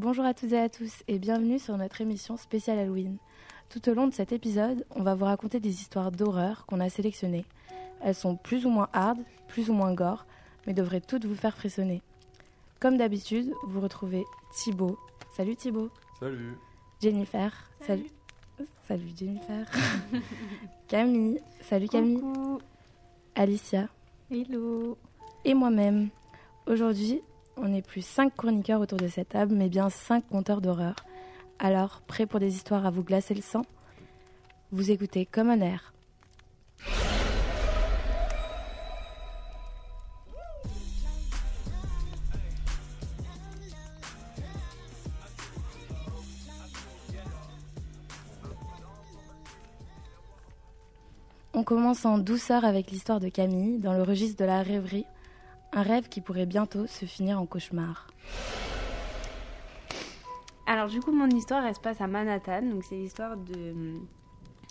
Bonjour à toutes et à tous et bienvenue sur notre émission spéciale Halloween. Tout au long de cet épisode, on va vous raconter des histoires d'horreur qu'on a sélectionnées. Elles sont plus ou moins hard, plus ou moins gore, mais devraient toutes vous faire frissonner. Comme d'habitude, vous retrouvez Thibaut. Salut Thibaut. Salut. Jennifer. Salut. Salut Jennifer. Camille. Salut Camille. Coucou. Alicia. Hello. Et moi-même. Aujourd'hui, on n'est plus cinq chroniqueurs autour de cette table, mais bien cinq conteurs d'horreur. Alors, prêts pour des histoires à vous glacer le sang? Vous écoutez comme un air. On commence en douceur avec l'histoire de Camille, dans le registre de la rêverie, un rêve qui pourrait bientôt se finir en cauchemar. Alors du coup, mon histoire, elle se passe à Manhattan. Donc c'est l'histoire de euh,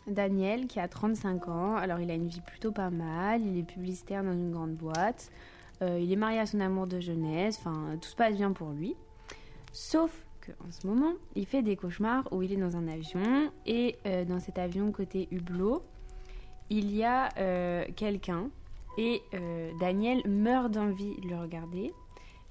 Daniel qui a 35 ans. Alors il a une vie plutôt pas mal. Il est publicitaire dans une grande boîte. Euh, il est marié à son amour de jeunesse. Enfin, tout se passe bien pour lui. Sauf qu'en ce moment, il fait des cauchemars où il est dans un avion. Et euh, dans cet avion côté hublot, il y a quelqu'un. Et euh, Daniel meurt d'envie de le regarder.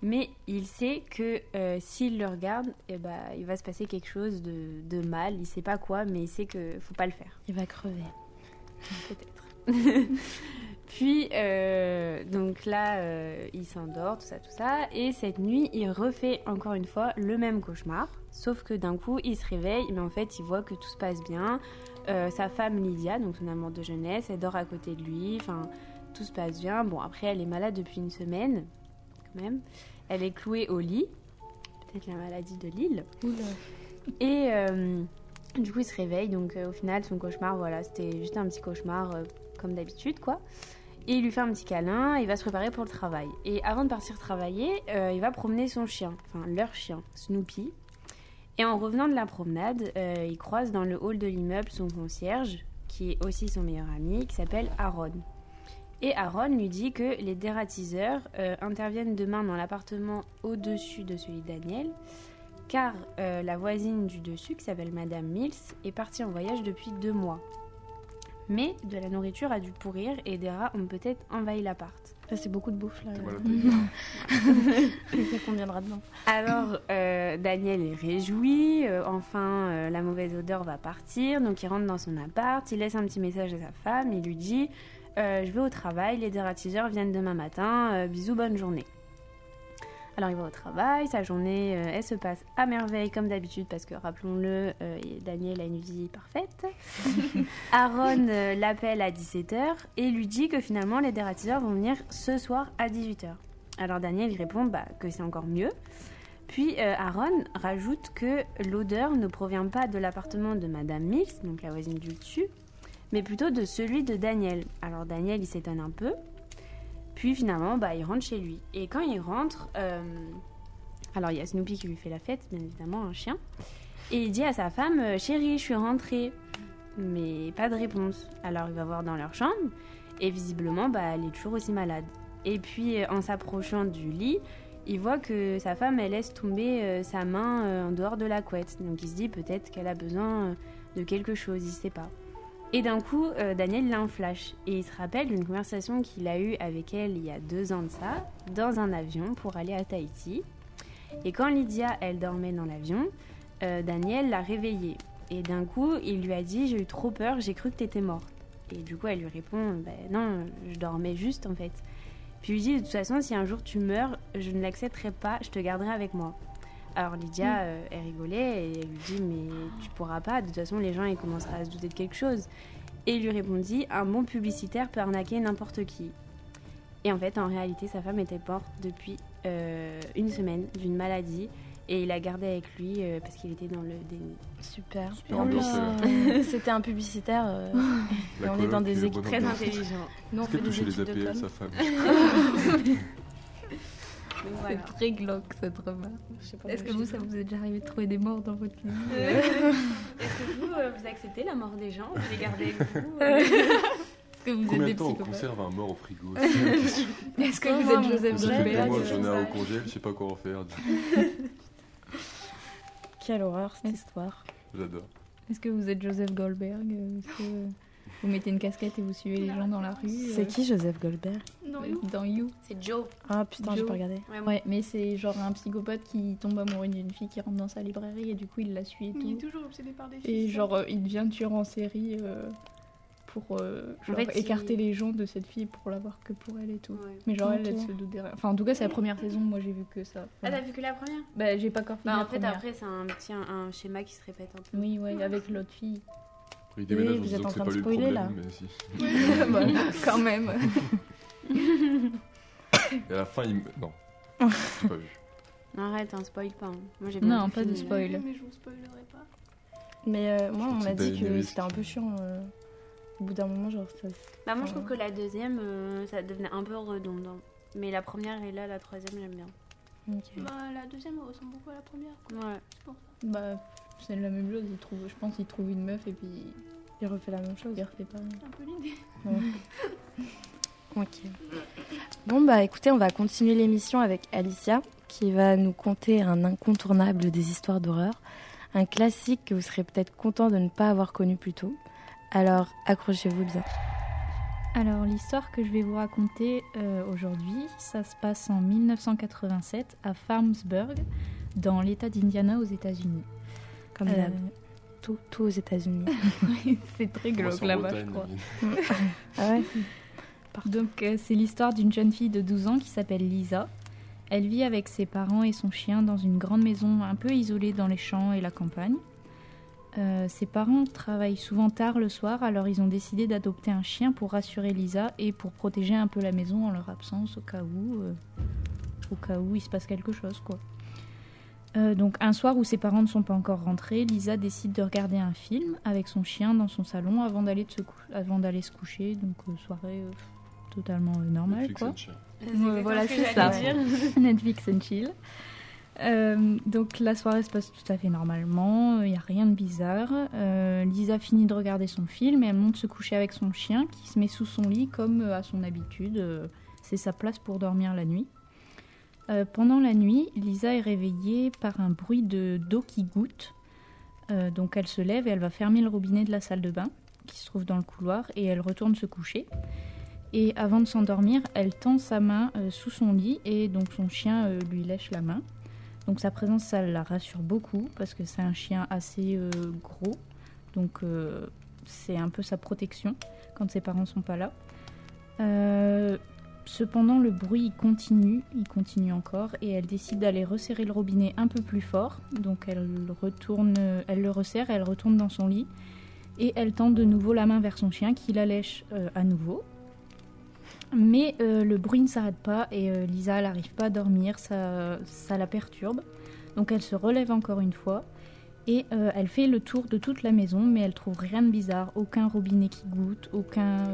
Mais il sait que euh, s'il le regarde, eh ben, il va se passer quelque chose de, de mal. Il sait pas quoi, mais il sait qu'il faut pas le faire. Il va crever. Peut-être. Puis, euh, donc là, euh, il s'endort, tout ça, tout ça. Et cette nuit, il refait encore une fois le même cauchemar. Sauf que d'un coup, il se réveille, mais en fait, il voit que tout se passe bien. Euh, sa femme Lydia, donc son amour de jeunesse, elle dort à côté de lui. Enfin, tout se passe bien. Bon, après, elle est malade depuis une semaine, quand même. Elle est clouée au lit. Peut-être la maladie de Lille. Et euh, du coup, il se réveille. Donc, euh, au final, son cauchemar, voilà, c'était juste un petit cauchemar euh, comme d'habitude, quoi. Et il lui fait un petit câlin. Il va se préparer pour le travail. Et avant de partir travailler, il va promener son chien, enfin leur chien, Snoopy. Et en revenant de la promenade, il croise dans le hall de l'immeuble son concierge, qui est aussi son meilleur ami, qui s'appelle Aaron. Et Aaron lui dit que les dératiseurs euh, interviennent demain dans l'appartement au-dessus de celui de Daniel, car euh, la voisine du dessus, qui s'appelle Madame Mills, est partie en voyage depuis deux mois. Mais de la nourriture a dû pourrir et des rats ont peut-être envahi l'appart. Ça, c'est beaucoup de bouffe là. Voilà, Qu'est-ce qu'on viendra dedans Alors, euh, Daniel est réjoui. euh, enfin, euh, la mauvaise odeur va partir. Donc, il rentre dans son appart. Il laisse un petit message à sa femme. Il lui dit Je vais au travail. Les dératiseurs viennent demain matin. euh, bisous, bonne journée. Alors, il va au travail. Sa journée, euh, elle se passe à merveille, comme d'habitude, parce que, rappelons-le, euh, Daniel a une vie parfaite. Aaron euh, l'appelle à 17h et lui dit que finalement, les dératiseurs vont venir ce soir à 18h. Alors Daniel répond bah, que c'est encore mieux. Puis euh, Aaron rajoute que l'odeur ne provient pas de l'appartement de Madame Mills, donc la voisine du dessus, mais plutôt de celui de Daniel. Alors Daniel il s'étonne un peu. Puis finalement bah, il rentre chez lui. Et quand il rentre, euh, alors il y a Snoopy qui lui fait la fête, bien évidemment, un chien. Et il dit à sa femme euh, Chérie, je suis rentrée. Mais pas de réponse. Alors il va voir dans leur chambre. Et visiblement, bah, elle est toujours aussi malade. Et puis, euh, en s'approchant du lit, il voit que sa femme, elle laisse tomber sa main en dehors de la couette. Donc il se dit peut-être qu'elle a besoin de quelque chose, il sait pas. Et d'un coup, euh, Daniel il a un flash. Et il se rappelle d'une conversation qu'il a eue avec elle il y a deux ans de ça, dans un avion pour aller à Tahiti. Et quand Lydia, elle dormait dans l'avion, euh, Daniel l'a réveillée. Et d'un coup, il lui a dit J'ai eu trop peur, j'ai cru que t'étais morte. Et du coup, elle lui répond Ben non, je dormais juste en fait. Puis il lui dit De toute façon, si un jour tu meurs, je ne l'accepterai pas, je te garderai avec moi. Alors Lydia, euh, elle rigolait et elle lui dit Mais tu pourras pas, de toute façon, les gens ils commenceront à se douter de quelque chose. Et il lui répondit Un bon publicitaire peut arnaquer n'importe qui. Et en fait, en réalité, sa femme était morte depuis euh, une semaine d'une maladie. Et il l'a gardée avec lui euh, parce qu'il était dans le déni. Super. Super. C'était un publicitaire. euh, et on est dans des équipes Très intelligent. Nous, on fait des études de com. sa femme voilà. C'est très glauque cette remarque. Est-ce moi, que vous, ça vous est déjà arrivé de trouver des morts dans votre clinique Est-ce que vous, euh, vous acceptez la mort des gens Vous les gardez avec vous euh Est-ce que vous êtes Combien des de temps on conserve un mort au frigo. Est-ce que vous êtes moi, Joseph que que j'en ai un au congèle, je sais pas quoi en faire. Quelle horreur cette histoire. J'adore. Est-ce que vous êtes Joseph Goldberg euh, Est-ce que vous mettez une casquette et vous suivez les gens dans la rue C'est euh, qui Joseph Goldberg Non, Dans You. C'est Joe. Ah putain, j'ai pas regardé. Ouais, mais c'est genre un psychopathe qui tombe amoureux d'une fille qui rentre dans sa librairie et du coup il la suit et Il est tout. toujours obsédé par des Et filles. genre euh, il devient tueur en série euh, pour euh, genre, fait, il- écarter les gens de cette fille pour l'avoir que pour elle et tout. Ouais. Mais genre elle, elle se doute derrière. Enfin en tout cas c'est la première saison, moi j'ai vu que ça. Ah, Voilà. t'as vu que la première? Bah j'ai pas encore fini Bah, la en fait, première. après, c'est un petit un, un schéma qui se répète un peu. Oui, ouais, avec l'autre fille. Il déménage Oui, vous êtes en train pas de spoiler, problème, là. mais si. Bah, quand même. Et à la fin, il. me- Non. J'ai pas vu. Arrête, hein, spoil pas. hein. Moi, j'ai Non, pas de spoil. Mais je vous spoilerai pas. Mais euh, moi, Je on m'a dit que c'était un peu chiant. euh, Au bout d'un moment, genre, ça. Bah, moi, je trouve que la deuxième, euh, ça devenait un peu redondant. Mais la première et là, la troisième, j'aime bien. Ok. Bah, la deuxième ressemble beaucoup à la première. quoi. Ouais. C'est pour ça. Bah c'est la même chose, il trouve, je pense qu'il trouve une meuf et puis Il refait la même chose. il refait pas. C'est un peu l'idée. Ok. Bon, bah écoutez, on va continuer l'émission avec Alicia qui va nous conter un incontournable des histoires d'horreur. Un classique que vous serez peut-être content de ne pas avoir connu plus tôt. Alors, accrochez-vous bien. Alors l'histoire que je vais vous raconter euh, aujourd'hui, ça se passe en 1987 à Farmsburg, dans l'État d'Indiana aux États-Unis. Comme Euh. Tout, tout aux États-Unis. c'est très glauque là-bas, je crois. Ah ouais Donc euh, c'est l'histoire d'une jeune fille de 12 ans qui s'appelle Lisa. Elle vit avec ses parents et son chien dans une grande maison un peu isolée dans les champs et la campagne. Euh, ses parents travaillent souvent tard le soir, alors ils ont décidé d'adopter un chien pour rassurer Lisa et pour protéger un peu la maison en leur absence au cas où, euh, au cas où il se passe quelque chose quoi. Euh, donc un soir où ses parents ne sont pas encore rentrés, Lisa décide de regarder un film avec son chien dans son salon avant d'aller, se, cou- coucher, donc euh, soirée euh, totalement euh, normale Netflix quoi. and chill. Ouais, voilà, c'est ça. Netflix and chill. Euh, donc la soirée se passe tout à fait normalement, il n'y a rien de bizarre. Euh, Lisa finit de regarder son film et elle monte se coucher avec son chien qui se met sous son lit comme euh, à son habitude. euh, c'est sa place pour dormir la nuit. Euh, pendant la nuit, Lisa est réveillée par un bruit de d'eau qui goutte. Euh, donc elle se lève et elle va fermer le robinet de la salle de bain qui se trouve dans le couloir et elle retourne se coucher. Et avant de s'endormir, elle tend sa main euh, sous son lit et donc son chien lui lèche la main. Donc sa présence, ça la rassure beaucoup parce que c'est un chien assez gros. Donc c'est un peu sa protection quand ses parents sont pas là. Cependant, le bruit continue, il continue encore et elle décide d'aller resserrer le robinet un peu plus fort. Donc elle retourne, elle le resserre, elle retourne dans son lit et elle tend de nouveau la main vers son chien qui la lèche euh, à nouveau. Mais euh, le bruit ne s'arrête pas et euh, Lisa n'arrive pas à dormir, ça, ça la perturbe. Donc elle se relève encore une fois et euh, elle fait le tour de toute la maison mais elle trouve rien de bizarre, aucun robinet qui goûte, aucun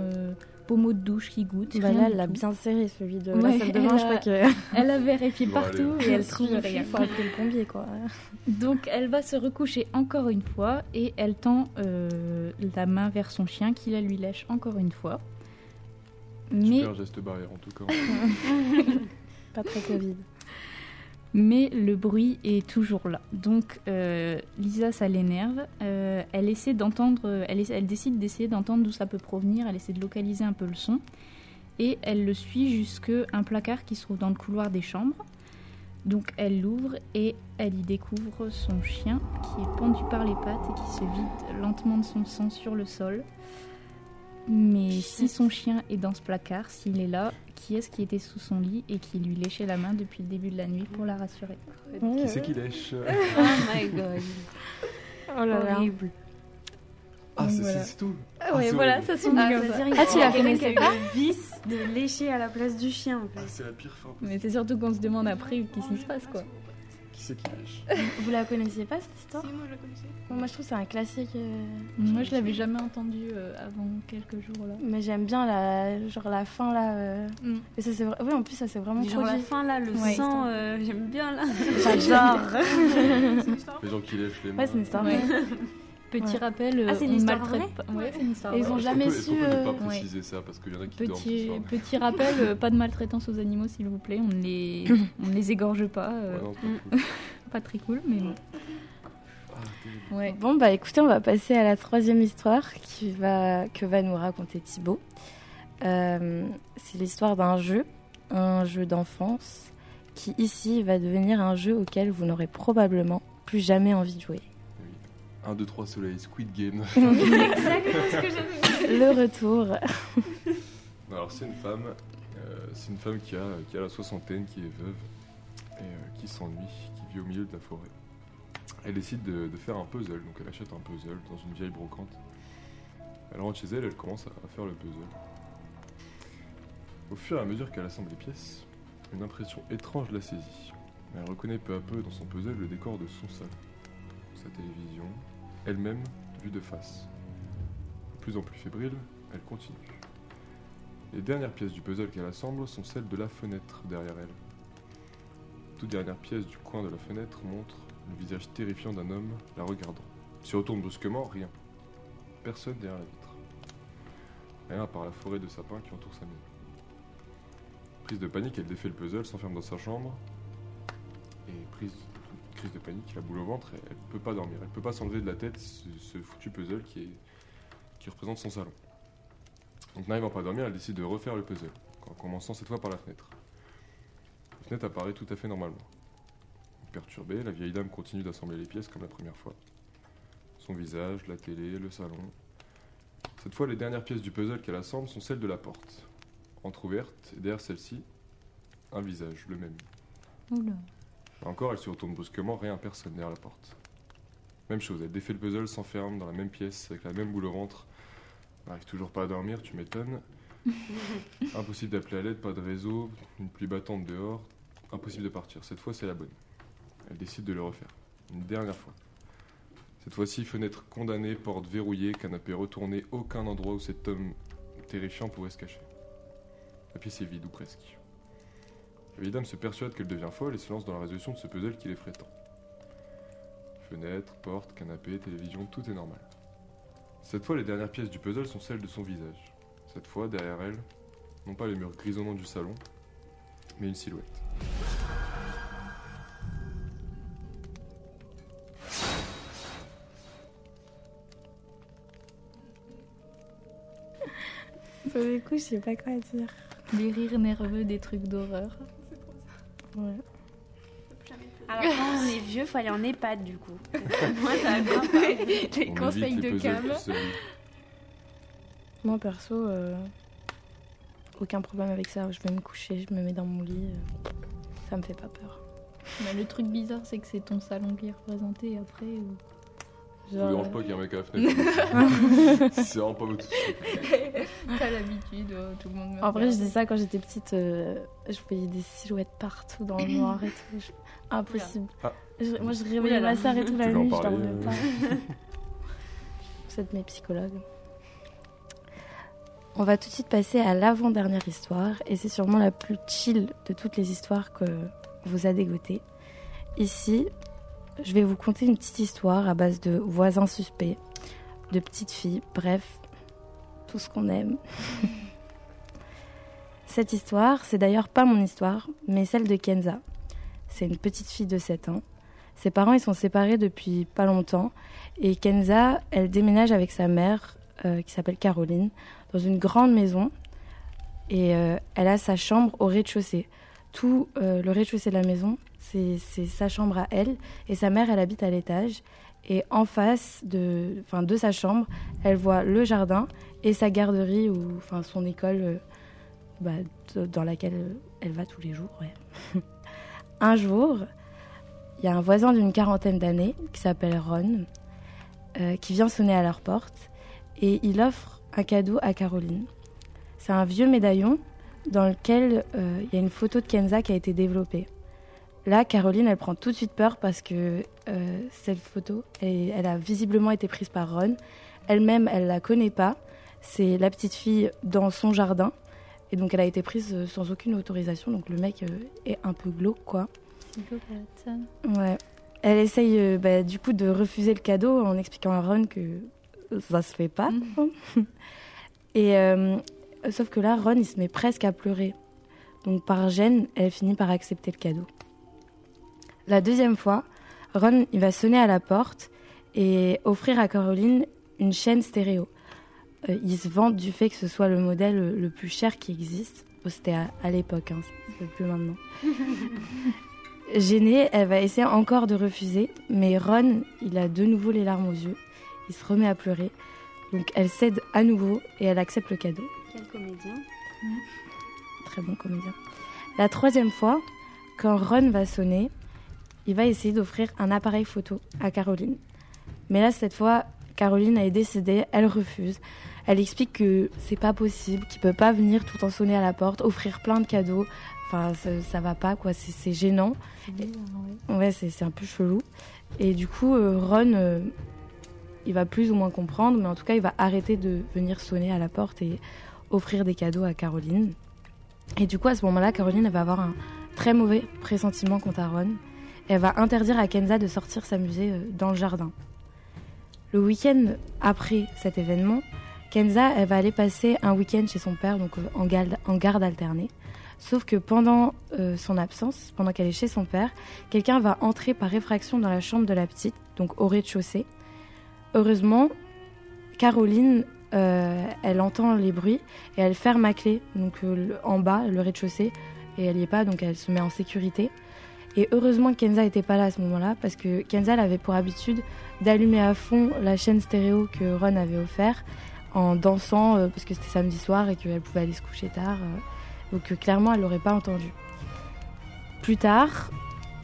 euh, pommeau de douche qui goûte. Bah là, elle l'a bien serré celui de Ouais, la salle de elle bain. Je crois que. Elle a vérifié Bon, partout allez. et elle trouve rien. Il faut appeler le plombier quoi. Donc elle va se recoucher encore une fois et elle tend euh, la main vers son chien qui la lui lèche encore une fois. Mais, Super geste barrière en tout cas. Pas très Covid. Mais le bruit est toujours là. Donc euh, Lisa, ça l'énerve. Euh, elle essaie d'entendre, elle décide d'essayer d'entendre d'où ça peut provenir. Elle essaie de localiser un peu le son et elle le suit jusque un placard qui se trouve dans le couloir des chambres. Donc elle l'ouvre et elle y découvre son chien qui est pendu par les pattes et qui se vide lentement de son sang sur le sol. Mais si son chien est dans ce placard, s'il est là, qui est-ce qui était sous son lit et qui lui léchait la main depuis le début de la nuit pour la rassurer? Qui c'est qui lèche? Oh my god. Oh là là. Horrible. Ah, c'est voilà. tout. Ah ouais, c'est voilà, horrible. ça se Ah, comme ça Ah, tu la connaissais le vice de lécher à la place du chien en Ah, plus. c'est la pire fin. Mais c'est surtout qu'on se demande après qu'est-ce qui se passe quoi. Qui c'est qui lèche Vous la connaissiez pas cette histoire Si, moi je la connaissais. Bon, Moi je trouve que c'est un classique. euh, Moi je l'avais jamais entendu euh, avant quelques jours là. Mais j'aime bien la, genre la fin là. euh, Mm. Et ça c'est vrai. Oui, en plus ça c'est vraiment Genre la produit. fin là, le Ouais. sang, euh, j'aime bien là. J'adore. C'est une histoire Les gens qui lèchent les mains. Ouais, c'est une histoire. Vraie. Petit Ouais. rappel, Ah, c'est une on histoire maltraite vraie pas. Ouais, c'est une histoire Et ils ont jamais su, peut ne euh, pas ouais. préciser ça parce qu'il y en a qui dorment ce Petit, rappel, pas de maltraitance aux animaux s'il vous plaît, on ne les, on les égorge pas, euh, non, c'est pas cool. pas très cool, mais bon. Ouais. Bon, bah écoutez, on va passer à la troisième histoire qui va, que va nous raconter Thibaut. Euh, c'est l'histoire d'un jeu, un jeu d'enfance, qui ici va devenir un jeu auquel vous n'aurez probablement plus jamais envie de jouer. 1, 2, 3 soleil, Squid Game. exactement ce que j'avais Le retour. Alors c'est une femme, euh, c'est une femme qui a, qui a la soixantaine, qui est veuve et euh, qui s'ennuie, qui vit au milieu de la forêt. Elle décide de, de faire un puzzle, donc elle achète un puzzle dans une vieille brocante. Elle rentre chez elle, elle commence à, à faire le puzzle. Au fur et à mesure qu'elle assemble les pièces, une impression étrange la saisit. Elle reconnaît peu à peu dans son puzzle le décor de son salon, sa télévision, elle-même vue de face. De plus en plus fébrile, elle continue. Les dernières pièces du puzzle qu'elle assemble sont celles de la fenêtre derrière elle. Toute dernière pièce du coin de la fenêtre montre le visage terrifiant d'un homme la regardant. Se retourne brusquement, rien. Personne derrière la vitre. Rien à part la forêt de sapins qui entoure sa maison. Prise de panique, elle défait le puzzle, s'enferme dans sa chambre. Et prise crise de panique, la boule au ventre, elle, elle peut pas dormir. Elle peut pas s'enlever de la tête ce, foutu puzzle qui représente son salon. Donc n'arrivant pas à dormir, elle décide de refaire le puzzle, en commençant cette fois par la fenêtre. La fenêtre apparaît tout à fait normalement. Perturbée, la vieille dame continue d'assembler les pièces comme la première fois. Son visage, la télé, le salon. Cette fois, les dernières pièces du puzzle qu'elle assemble sont celles de la porte. Entrouverte, et derrière celle-ci, un visage, le même. Oula. Là encore, elle se retourne brusquement, rien, personne derrière la porte. Même chose, elle défait le puzzle, s'enferme dans la même pièce, avec la même boule au ventre. N'arrive toujours pas à dormir, tu m'étonnes. Impossible d'appeler à l'aide, pas de réseau, une pluie battante dehors. Impossible de partir. Cette fois, c'est la bonne. Elle décide de le refaire. Une dernière fois. Cette fois-ci, fenêtre condamnée, porte verrouillée, canapé retourné, aucun endroit où cet homme terrifiant pourrait se cacher. La pièce est vide, ou presque. La vieille dame se persuade qu'elle devient folle et se lance dans la résolution de ce puzzle qui l'effraie tant. Fenêtre, porte, canapé, télévision, tout est normal. Cette fois, les dernières pièces du puzzle sont celles de son visage. Cette fois, derrière elle, non pas les murs grisonnants du salon, mais une silhouette. Sur le coup, je sais pas quoi dire. Les rires nerveux des trucs d'horreur. Ouais. Alors quand on est vieux, faut aller en EHPAD du coup. Moi ça va bien pas. Les On conseils de cam. Moi, perso, euh, aucun problème avec ça. Je vais me coucher, je me mets dans mon lit. euh, ça me fait pas peur. Bah, le truc bizarre, c'est que c'est ton salon qui est représenté après. Ça vous dérange euh, pas qu'il y ait un mec à la fenêtre C'est vraiment pas votre souci. T'as l'habitude, euh, tout le monde me En vrai, je dis ça quand j'étais petite. euh, je voyais des silhouettes partout dans le noir et tout. Je- Impossible. Ah. Je- moi, je réveillais ma soeur et tout la nuit, je dormais euh pas. Vous êtes mes psychologues. On va tout de suite passer à l'avant-dernière histoire, et c'est sûrement la plus chill de toutes les histoires que vous a dégotées. Ici, je vais vous conter une petite histoire à base de voisins suspects, de petites filles, bref, tout ce qu'on aime. Cette histoire, c'est d'ailleurs pas mon histoire, mais celle de Kenza. C'est une petite fille de 7 ans. Ses parents ils sont séparés depuis pas longtemps et Kenza, elle déménage avec sa mère euh, qui s'appelle Caroline dans une grande maison et euh, elle a sa chambre au rez-de-chaussée. Tout euh, le rez-de-chaussée de la maison, c'est sa chambre à elle et sa mère, elle habite à l'étage et en face de, enfin, de sa chambre, elle voit le jardin et sa garderie ou enfin son école euh, bah, dans laquelle elle va tous les jours. un jour, il y a un voisin d'une quarantaine d'années qui s'appelle Ron euh, qui vient sonner à leur porte et il offre un cadeau à Caroline. C'est un vieux médaillon dans lequel euh, il y a une photo de Kenza qui a été développée. Là, Caroline, elle prend tout de suite peur parce que euh, cette photo, elle, elle a visiblement été prise par Ron. Elle-même, elle la connaît pas. C'est la petite fille dans son jardin. Et donc, elle a été prise euh, sans aucune autorisation. Donc, le mec euh, est un peu glauque, quoi. Ouais. Elle essaye euh, bah, du coup de refuser le cadeau en expliquant à Ron que ça se fait pas. Mhm. Et euh, sauf que là, Ron, il se met presque à pleurer. Donc par gêne, elle finit par accepter le cadeau. La deuxième fois, Ron, il va sonner à la porte et offrir à Caroline une chaîne stéréo. Euh, ils se vantent du fait que ce soit le modèle le plus cher qui existe. C'était à, l'époque, hein, c'est plus maintenant. Gênée, elle va essayer encore de refuser, mais Ron, il a de nouveau les larmes aux yeux. Il se remet à pleurer. Donc elle cède à nouveau et elle accepte le cadeau. Quel comédien Très bon comédien. La troisième fois, quand Ron va sonner, il va essayer d'offrir un appareil photo à Caroline. Mais là, cette fois, Caroline est décidée, elle refuse. Elle explique que c'est pas possible, qu'il peut pas venir tout en sonner à la porte, offrir plein de cadeaux. Enfin, ça, ça va pas, quoi. C'est gênant. ouais, c'est un peu chelou. Et du coup, euh, Ron, euh, il va plus ou moins comprendre, mais en tout cas, il va arrêter de venir sonner à la porte et offrir des cadeaux à Caroline. Et du coup, à ce moment-là, Caroline elle va avoir un très mauvais pressentiment contre à Ron. Elle va interdire à Kenza de sortir s'amuser euh, dans le jardin. Le week-end après cet événement, Kenza elle va aller passer un week-end chez son père, donc euh, en garde, alternée. Sauf que pendant euh, son absence, pendant qu'elle est chez son père, quelqu'un va entrer par effraction dans la chambre de la petite, donc au rez-de-chaussée. Heureusement, Caroline, elle entend les bruits et elle ferme à clé, donc en bas, le rez-de-chaussée, et elle n'y est pas, donc elle se met en sécurité. Et heureusement que Kenza n'était pas là à ce moment-là, parce que Kenza avait pour habitude d'allumer à fond la chaîne stéréo que Ron avait offert en dansant, euh, parce que c'était samedi soir et qu'elle pouvait aller se coucher tard. donc clairement, elle l'aurait pas entendu. Plus tard,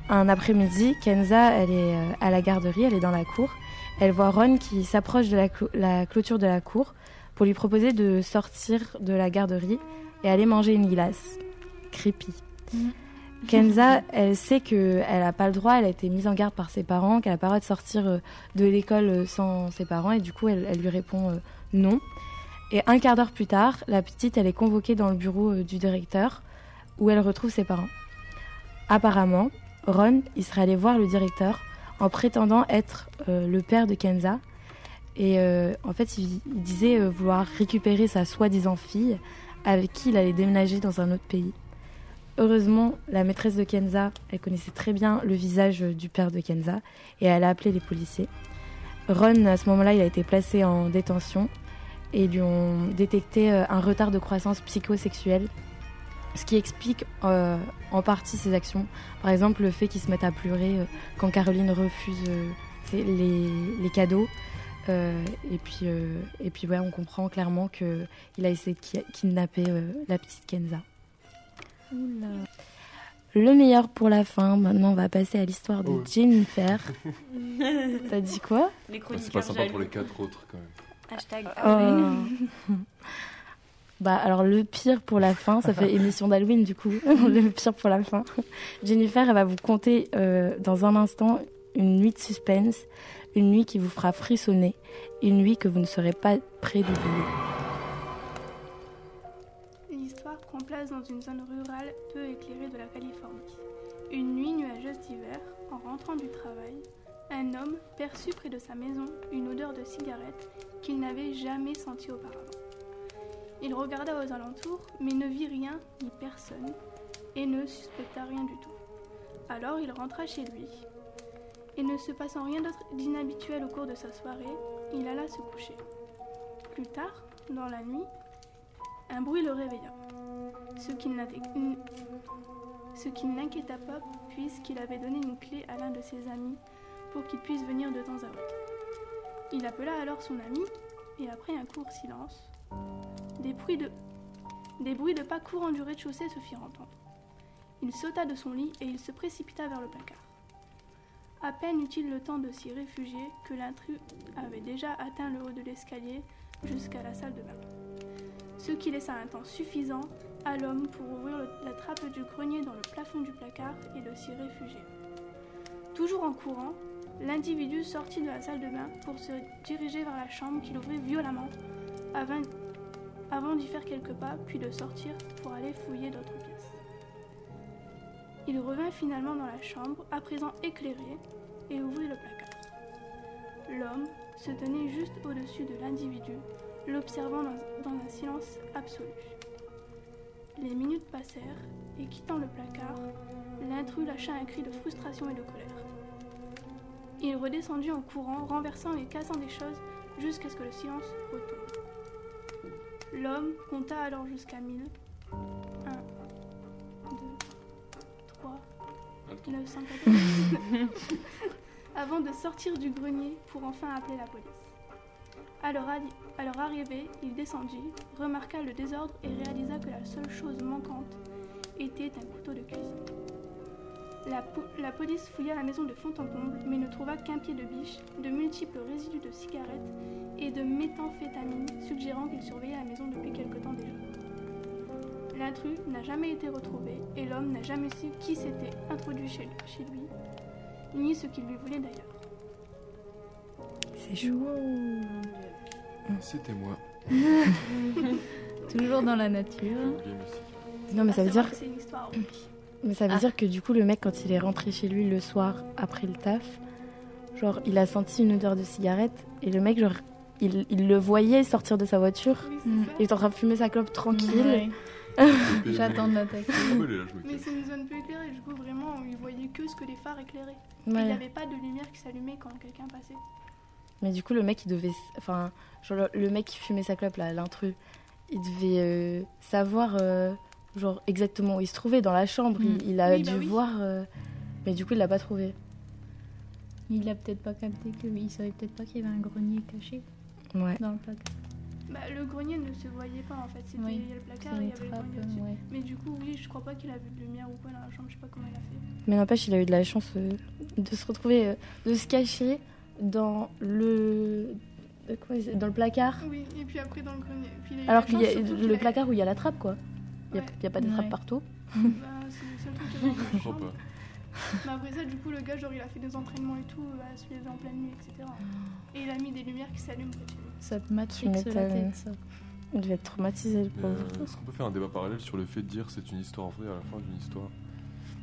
un après-midi, Kenza, elle est à la garderie, elle est dans la cour, elle voit Ron qui s'approche de la, clôture de la cour pour lui proposer de sortir de la garderie et aller manger une glace. Creepy. Mm. Kenza, elle sait qu'elle n'a pas le droit, elle a été mise en garde par ses parents, qu'elle n'a pas le droit de sortir euh, de l'école euh, sans ses parents, et du coup, elle, lui répond euh, non. Et un quart d'heure plus tard, la petite, elle est convoquée dans le bureau du directeur, où elle retrouve ses parents. Apparemment, Ron, il serait allé voir le directeur en prétendant être le père de Kenza. Et en fait, il, disait vouloir récupérer sa soi-disant fille avec qui il allait déménager dans un autre pays. Heureusement, la maîtresse de Kenza, elle connaissait très bien le visage du père de Kenza et elle a appelé les policiers. Ron, à ce moment-là, il a été placé en détention et lui ont détecté un retard de croissance psychosexuelle ce qui explique euh, en partie ses actions. Par exemple, le fait qu'il se mette à pleurer euh, quand Caroline refuse euh, les, cadeaux. et puis, et puis on comprend clairement qu'il a essayé de kidnapper la petite Kenza. Le meilleur pour la fin. Maintenant, on va passer à l'histoire de oh. Jennifer. T'as dit quoi C'est pas sympa pour les quatre autres quand même. Hashtag oh. Bah alors le pire pour la fin, ça fait émission d'Halloween du coup, le pire pour la fin. Jennifer, elle va vous conter euh, dans un instant une nuit de suspense, une nuit qui vous fera frissonner, une nuit que vous ne serez pas prêt d'oublier. Dans une zone rurale peu éclairée de la Californie. Une nuit nuageuse d'hiver, en rentrant du travail, un homme perçut près de sa maison une odeur de cigarette qu'il n'avait jamais sentie auparavant. Il regarda aux alentours, mais ne vit rien ni personne, et ne suspecta rien du tout. Alors il rentra chez lui. Et ne se passant rien d'autre d'inhabituel au cours de sa soirée, il alla se coucher. Plus tard, dans la nuit, un bruit le réveilla, ce qui n'inquiéta pas puisqu'il avait donné une clé à l'un de ses amis pour qu'il puisse venir de temps à autre. Il appela alors son ami et après un court silence, des bruits de, pas courants du rez-de-chaussée se firent entendre. Il sauta de son lit et il se précipita vers le placard. À peine eut-il le temps de s'y réfugier que l'intrus avait déjà atteint le haut de l'escalier jusqu'à la salle de bain. Ce qui laissa un temps suffisant à l'homme pour ouvrir la trappe du grenier dans le plafond du placard et de s'y réfugier. Toujours en courant, l'individu sortit de la salle de bain pour se diriger vers la chambre qu'il ouvrit violemment avant d'y faire quelques pas, puis de sortir pour aller fouiller d'autres pièces. Il revint finalement dans la chambre, à présent éclairée, et ouvrit le placard. L'homme se tenait juste au-dessus de l'individu, l'observant dans, un silence absolu. Les minutes passèrent, et quittant le placard, l'intrus lâcha un cri de frustration et de colère. Il redescendit en courant, renversant et cassant des choses jusqu'à ce que le silence retombe. L'homme compta alors jusqu'à mille. Un, deux, trois, Attends. 914. Avant de sortir du grenier pour enfin appeler la police. À à leur arrivée, il descendit, remarqua le désordre et réalisa que la seule chose manquante était un couteau de cuisine. La, po- la police fouilla la maison de fond en comble, mais ne trouva qu'un pied de biche, de multiples résidus de cigarettes et de méthamphétamine, suggérant qu'il surveillait la maison depuis quelque temps déjà. L'intrus n'a jamais été retrouvé et l'homme n'a jamais su qui s'était introduit chez, chez lui, ni ce qu'il lui voulait d'ailleurs. C'est chaud. C'était moi. Toujours dans la nature. Non, mais ça veut dire, que c'est une histoire mais ça veut Ah. dire que du coup, le mec, quand il est rentré chez lui le soir après le taf, genre, il a senti une odeur de cigarette et le mec, genre, il, il le voyait sortir de sa voiture. Oui, Mm. Il était en train de fumer sa clope tranquille. Ouais. J'attends de l'attaquer. Me Mais c'est une zone peu éclairée, du coup vraiment il voyait que ce que les phares éclairaient. Il n'y avait pas de lumière qui s'allumait quand quelqu'un passait. Mais du coup, le mec, il devait. Enfin, genre, le- le mec qui fumait sa clope, là, l'intrus, il devait euh, savoir, euh, genre, exactement où il se trouvait dans la chambre. Il, il a Oui, dû bah oui. voir. euh, Mais du coup, il l'a pas trouvé. Il a peut-être pas capté que. Il savait peut-être pas qu'il y avait un grenier caché Ouais. dans le placard. Bah, le grenier ne se voyait pas en fait, c'était Oui, il y a le placard et il y avait le trappe, grenier dessus. ouais. Mais du coup, oui, je crois pas qu'il a vu de lumière ou quoi dans la chambre, je sais pas comment il a fait. Mais n'empêche, il a eu de la chance euh, de se retrouver, euh, de se cacher dans le. euh, il- dans le placard. Oui, et puis après dans le grenier. Et puis, il a eu Alors qu'il y a le placard où il y a la trappe, quoi. Il Ouais. n'y a, pas de trappe Ouais. partout. Bah, c'est le seul truc Je crois pas. Mais après ça, du coup, le gars, genre, il a fait des entraînements et tout, euh, à se lever en pleine nuit, etc. Et il a mis des lumières qui s'allument. Ça te matrix Tu la tête, ça. Il devait être traumatisé, le pauvre. euh, Est-ce qu'on peut faire un débat parallèle sur le fait de dire c'est une histoire vraie à la fin d'une histoire?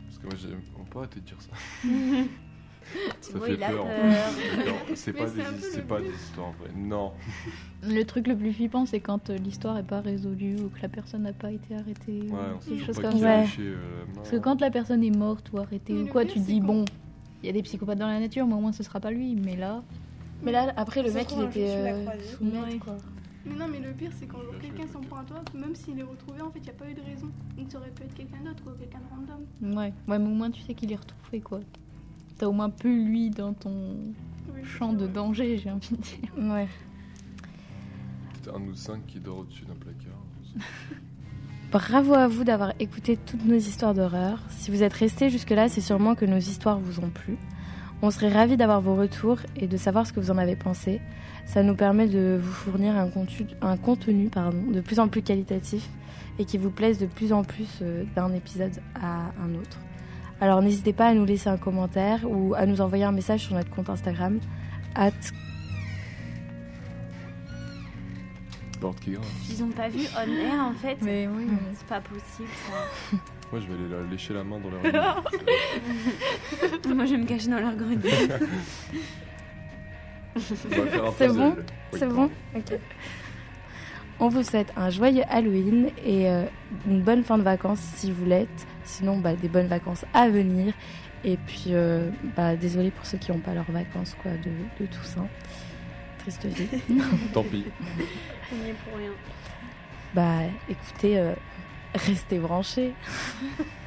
Parce que moi, j'aime- on peut arrêter de dire ça. Ça vois, fait peur. en peur. c'est pas, des, pas des histoires vraies. Non. Le truc le plus flippant, c'est quand euh, l'histoire est pas résolue ou que la personne n'a pas été arrêtée. ou Ouais, on sait quelque toujours chose pas comme qui ça. a Ouais. léché, euh, la main. Parce que quand la personne est morte ou arrêtée Mais ou quoi, pire, tu dis, bon, il y a des psychopathes dans la nature, mais au moins ce sera pas lui. Mais là, Mais là, après, le mec, il était euh, sous merde, Ouais. quoi. Mais non, mais le pire, c'est quand quelqu'un s'en prend à toi, même s'il est retrouvé, en fait, il n'y a pas eu de raison. Donc ça aurait pu être quelqu'un d'autre, quoi, quelqu'un de random. ouais. ouais, mais au moins tu sais qu'il est retrouvé, quoi. T'as au moins plus lui dans ton Oui, champ de danger, j'ai envie de dire. Ouais. Peut-être un de nous cinq qui dort au-dessus d'un placard. Bravo à vous d'avoir écouté toutes nos histoires d'horreur. Si vous êtes restés jusque-là, c'est sûrement que nos histoires vous ont plu. On serait ravis d'avoir vos retours et de savoir ce que vous en avez pensé. Ça nous permet de vous fournir un contenu, un contenu pardon, de plus en plus qualitatif et qui vous plaise de plus en plus euh, d'un épisode à un autre. Alors n'hésitez pas à nous laisser un commentaire ou à nous envoyer un message sur notre compte Instagram at Porte qui grince. Ils ont pas vu on air en fait. Mais oui, C'est pas possible ça. Moi, je vais aller la- lécher la main dans leur. Moi je vais me cacher dans leur grenier. C'est bon Oui, C'est bon Ok. On vous souhaite un joyeux Halloween et euh, une bonne fin de vacances si vous l'êtes. Sinon, bah, des bonnes vacances à venir. Et puis, euh, bah, désolé pour ceux qui n'ont pas leurs vacances quoi, de, de Toussaint. Triste vie. Tant pis. On y est pour rien. bah, écoutez, euh, restez branchés.